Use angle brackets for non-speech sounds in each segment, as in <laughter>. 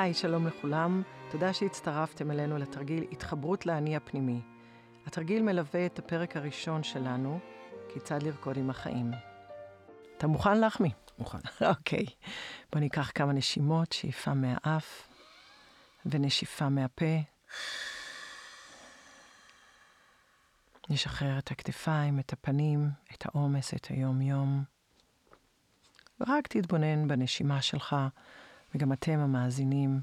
היי, שלום לכולם. תודה שהצטרפתם אלינו לתרגיל התחברות לאני הפנימי. התרגיל מלווה את הפרק הראשון שלנו, כיצד לרקוד עם החיים. אתה מוכן לחמי? מוכן. <laughs> אוקיי. בוא ניקח כמה נשימות, שאיפה מהאף ונשיפה מהפה. נשחרר את הכתפיים, את הפנים, את העומס, את היום-יום. ורק תתבונן בנשימה שלך, וגם אתם המאזינים.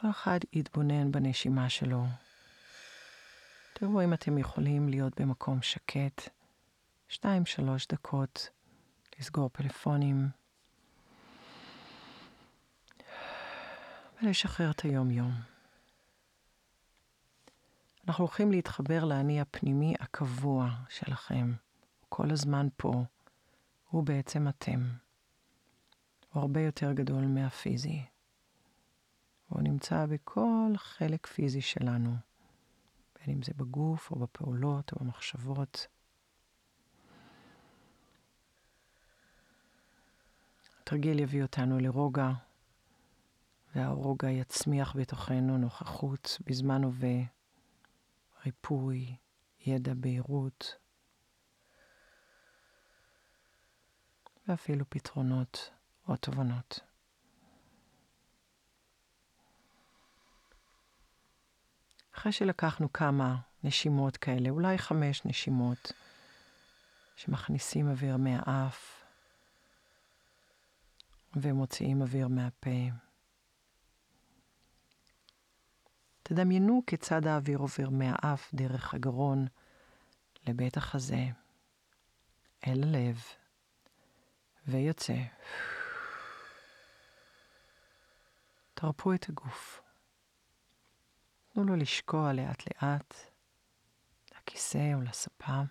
כל אחד יתבונן בנשימה שלו. תראו אם אתם יכולים להיות במקום שקט, שתיים, שלוש דקות, לסגור פלאפונים, ולשחרר את היום-יום. אנחנו הולכים להתחבר לאני הפנימי הקבוע שלכם. כל הזמן פה. הוא בעצם אתם. הוא הרבה יותר גדול מהפיזי. הוא נמצא בכל חלק פיזי שלנו, בין אם זה בגוף או בפעולות או במחשבות. התרגיל יביא אותנו לרוגע, והרוגע יצמיח בתוכנו נוכחות בזמן הווה, ריפוי, ידע, בהירות, ואפילו פתרונות או תובנות. אחרי שלקחנו כמה נשימות כאלה, אולי חמש נשימות, שמכניסים אוויר מהאף ומוציאים אוויר מהפה. תדמיינו כיצד האוויר עובר מהאף דרך הגרון לבית החזה, אל הלב, ויוצא. תרפו את הגוף. תנו לו לשקוע לאט לאט לכיסא או לספה.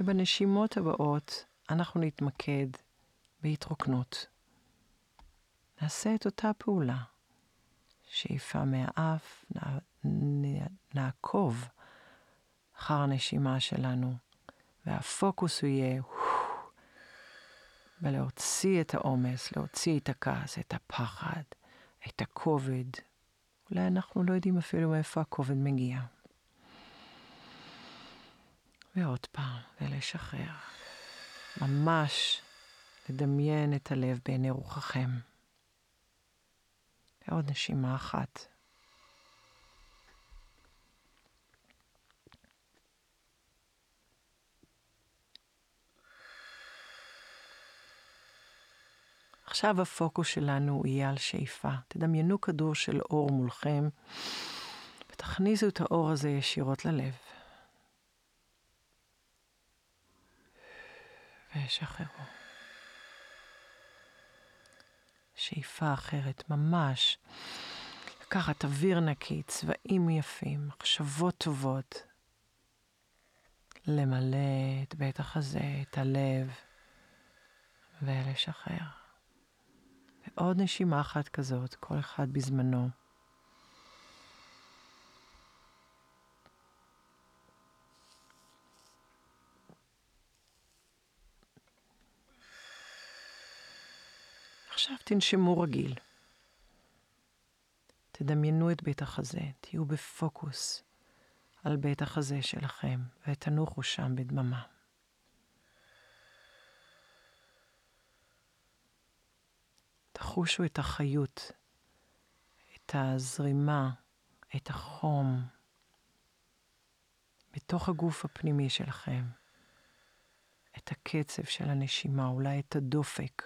ובנשימות הבאות אנחנו נתמקד בהתרוקנות. נעשה את אותה פעולה. שאיפה מהאף, נעקוב אחר הנשימה שלנו, והפוקוס הוא יהיה ולהוציא את העומס, להוציא את הכעס, את הפחד, את הכובד. אולי אנחנו לא יודעים אפילו מאיפה הכובד מגיע. ועוד פעם, ולשחרר. ממש לדמיין את הלב בעיני רוחכם. ועוד נשימה אחת. עכשיו הפוקוס שלנו יהיה על שאיפה. תדמיינו כדור של אור מולכם, ותכניסו את האור הזה ישירות ללב. ושחררו. שאיפה אחרת, ממש. לקחת אוויר נקי, צבעים יפים, מחשבות טובות. למלא את בית החזה, את הלב, ולשחרר. ועוד נשימה אחת כזאת, כל אחד בזמנו. עכשיו תנשמו רגיל. תדמיינו את בית החזה, תהיו בפוקוס על בית החזה שלכם, ותנוחו שם בדממה. תחושו את החיות, את הזרימה, את החום, בתוך הגוף הפנימי שלכם, את הקצב של הנשימה, אולי את הדופק.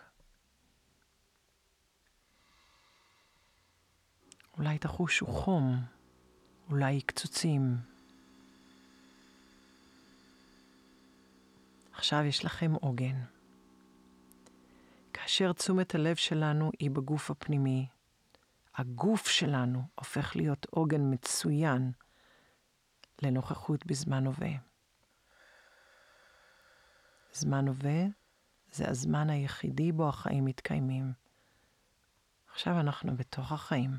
אולי תחושו חום, אולי קצוצים. עכשיו יש לכם עוגן. כאשר תשומת הלב שלנו היא בגוף הפנימי, הגוף שלנו הופך להיות עוגן מצוין לנוכחות בזמן הווה. זמן הווה זה הזמן היחידי בו החיים מתקיימים. עכשיו אנחנו בתוך החיים.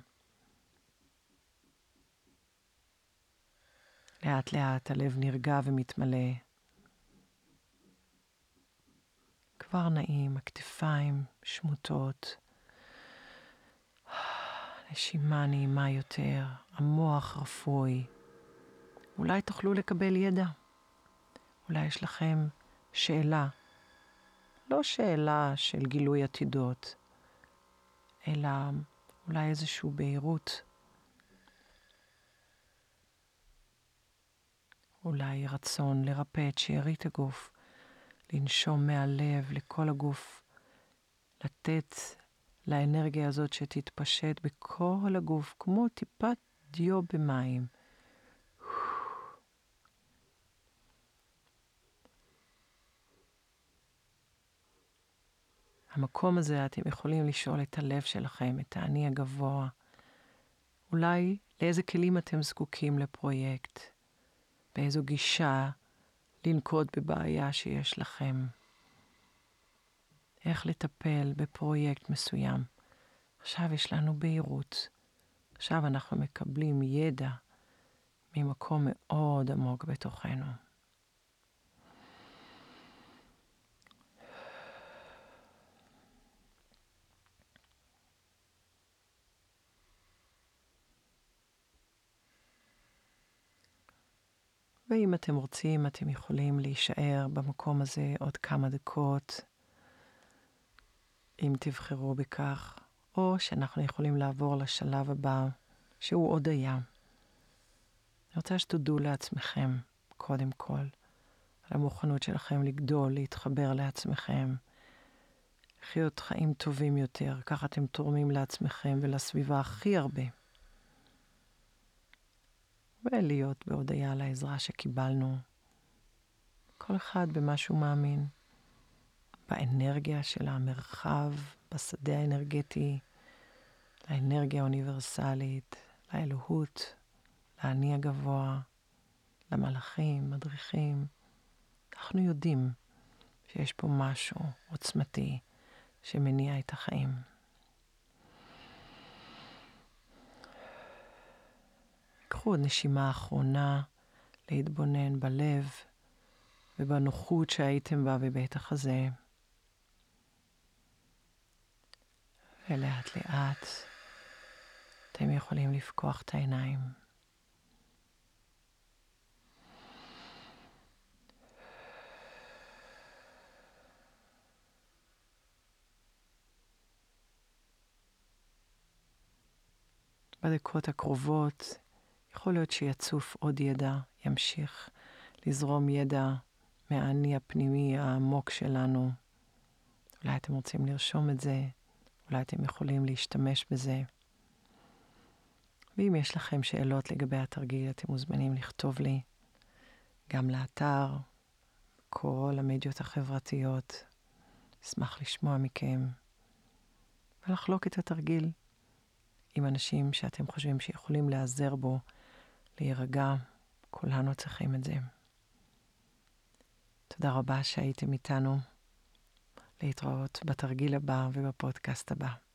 לאט לאט הלב נרגע ומתמלא. כבר נעים, הכתפיים שמוטות, נשימה נעימה יותר, המוח רפוי. אולי תוכלו לקבל ידע. אולי יש לכם שאלה, לא שאלה של גילוי עתידות, אלא אולי איזושהי בהירות. אולי רצון לרפא את שארית הגוף, לנשום מהלב לכל הגוף, לתת לאנרגיה הזאת שתתפשט בכל הגוף, כמו טיפת דיו במים. המקום הזה אתם יכולים לשאול את הלב שלכם, את האני הגבוה. אולי לאיזה כלים אתם זקוקים לפרויקט, באיזו גישה לנקוט בבעיה שיש לכם. איך לטפל בפרויקט מסוים. עכשיו יש לנו בהירות. עכשיו אנחנו מקבלים ידע ממקום מאוד עמוק בתוכנו. ואם אתם רוצים, אתם יכולים להישאר במקום הזה עוד כמה דקות, אם תבחרו בכך, או שאנחנו יכולים לעבור לשלב הבא, שהוא עוד היה. אני רוצה שתודו לעצמכם, קודם כל, על המוכנות שלכם לגדול, להתחבר לעצמכם, לחיות חיים טובים יותר, ככה אתם תורמים לעצמכם ולסביבה הכי הרבה. ולהיות בהודיה על העזרה שקיבלנו. כל אחד במה שהוא מאמין, באנרגיה של המרחב, בשדה האנרגטי, לאנרגיה האוניברסלית, לאלוהות, לאני הגבוה, למלאכים, מדריכים. אנחנו יודעים שיש פה משהו עוצמתי שמניע את החיים. קחו עוד נשימה אחרונה להתבונן בלב ובנוחות שהייתם בה בבית החזה. ולאט לאט אתם יכולים לפקוח את העיניים. בדקות הקרובות יכול להיות שיצוף עוד ידע, ימשיך לזרום ידע מהאני הפנימי העמוק שלנו. אולי אתם רוצים לרשום את זה, אולי אתם יכולים להשתמש בזה. ואם יש לכם שאלות לגבי התרגיל, אתם מוזמנים לכתוב לי, גם לאתר, כל המדיות החברתיות. אשמח לשמוע מכם ולחלוק את התרגיל עם אנשים שאתם חושבים שיכולים להיעזר בו להירגע, כולנו צריכים את זה. תודה רבה שהייתם איתנו. להתראות בתרגיל הבא ובפודקאסט הבא.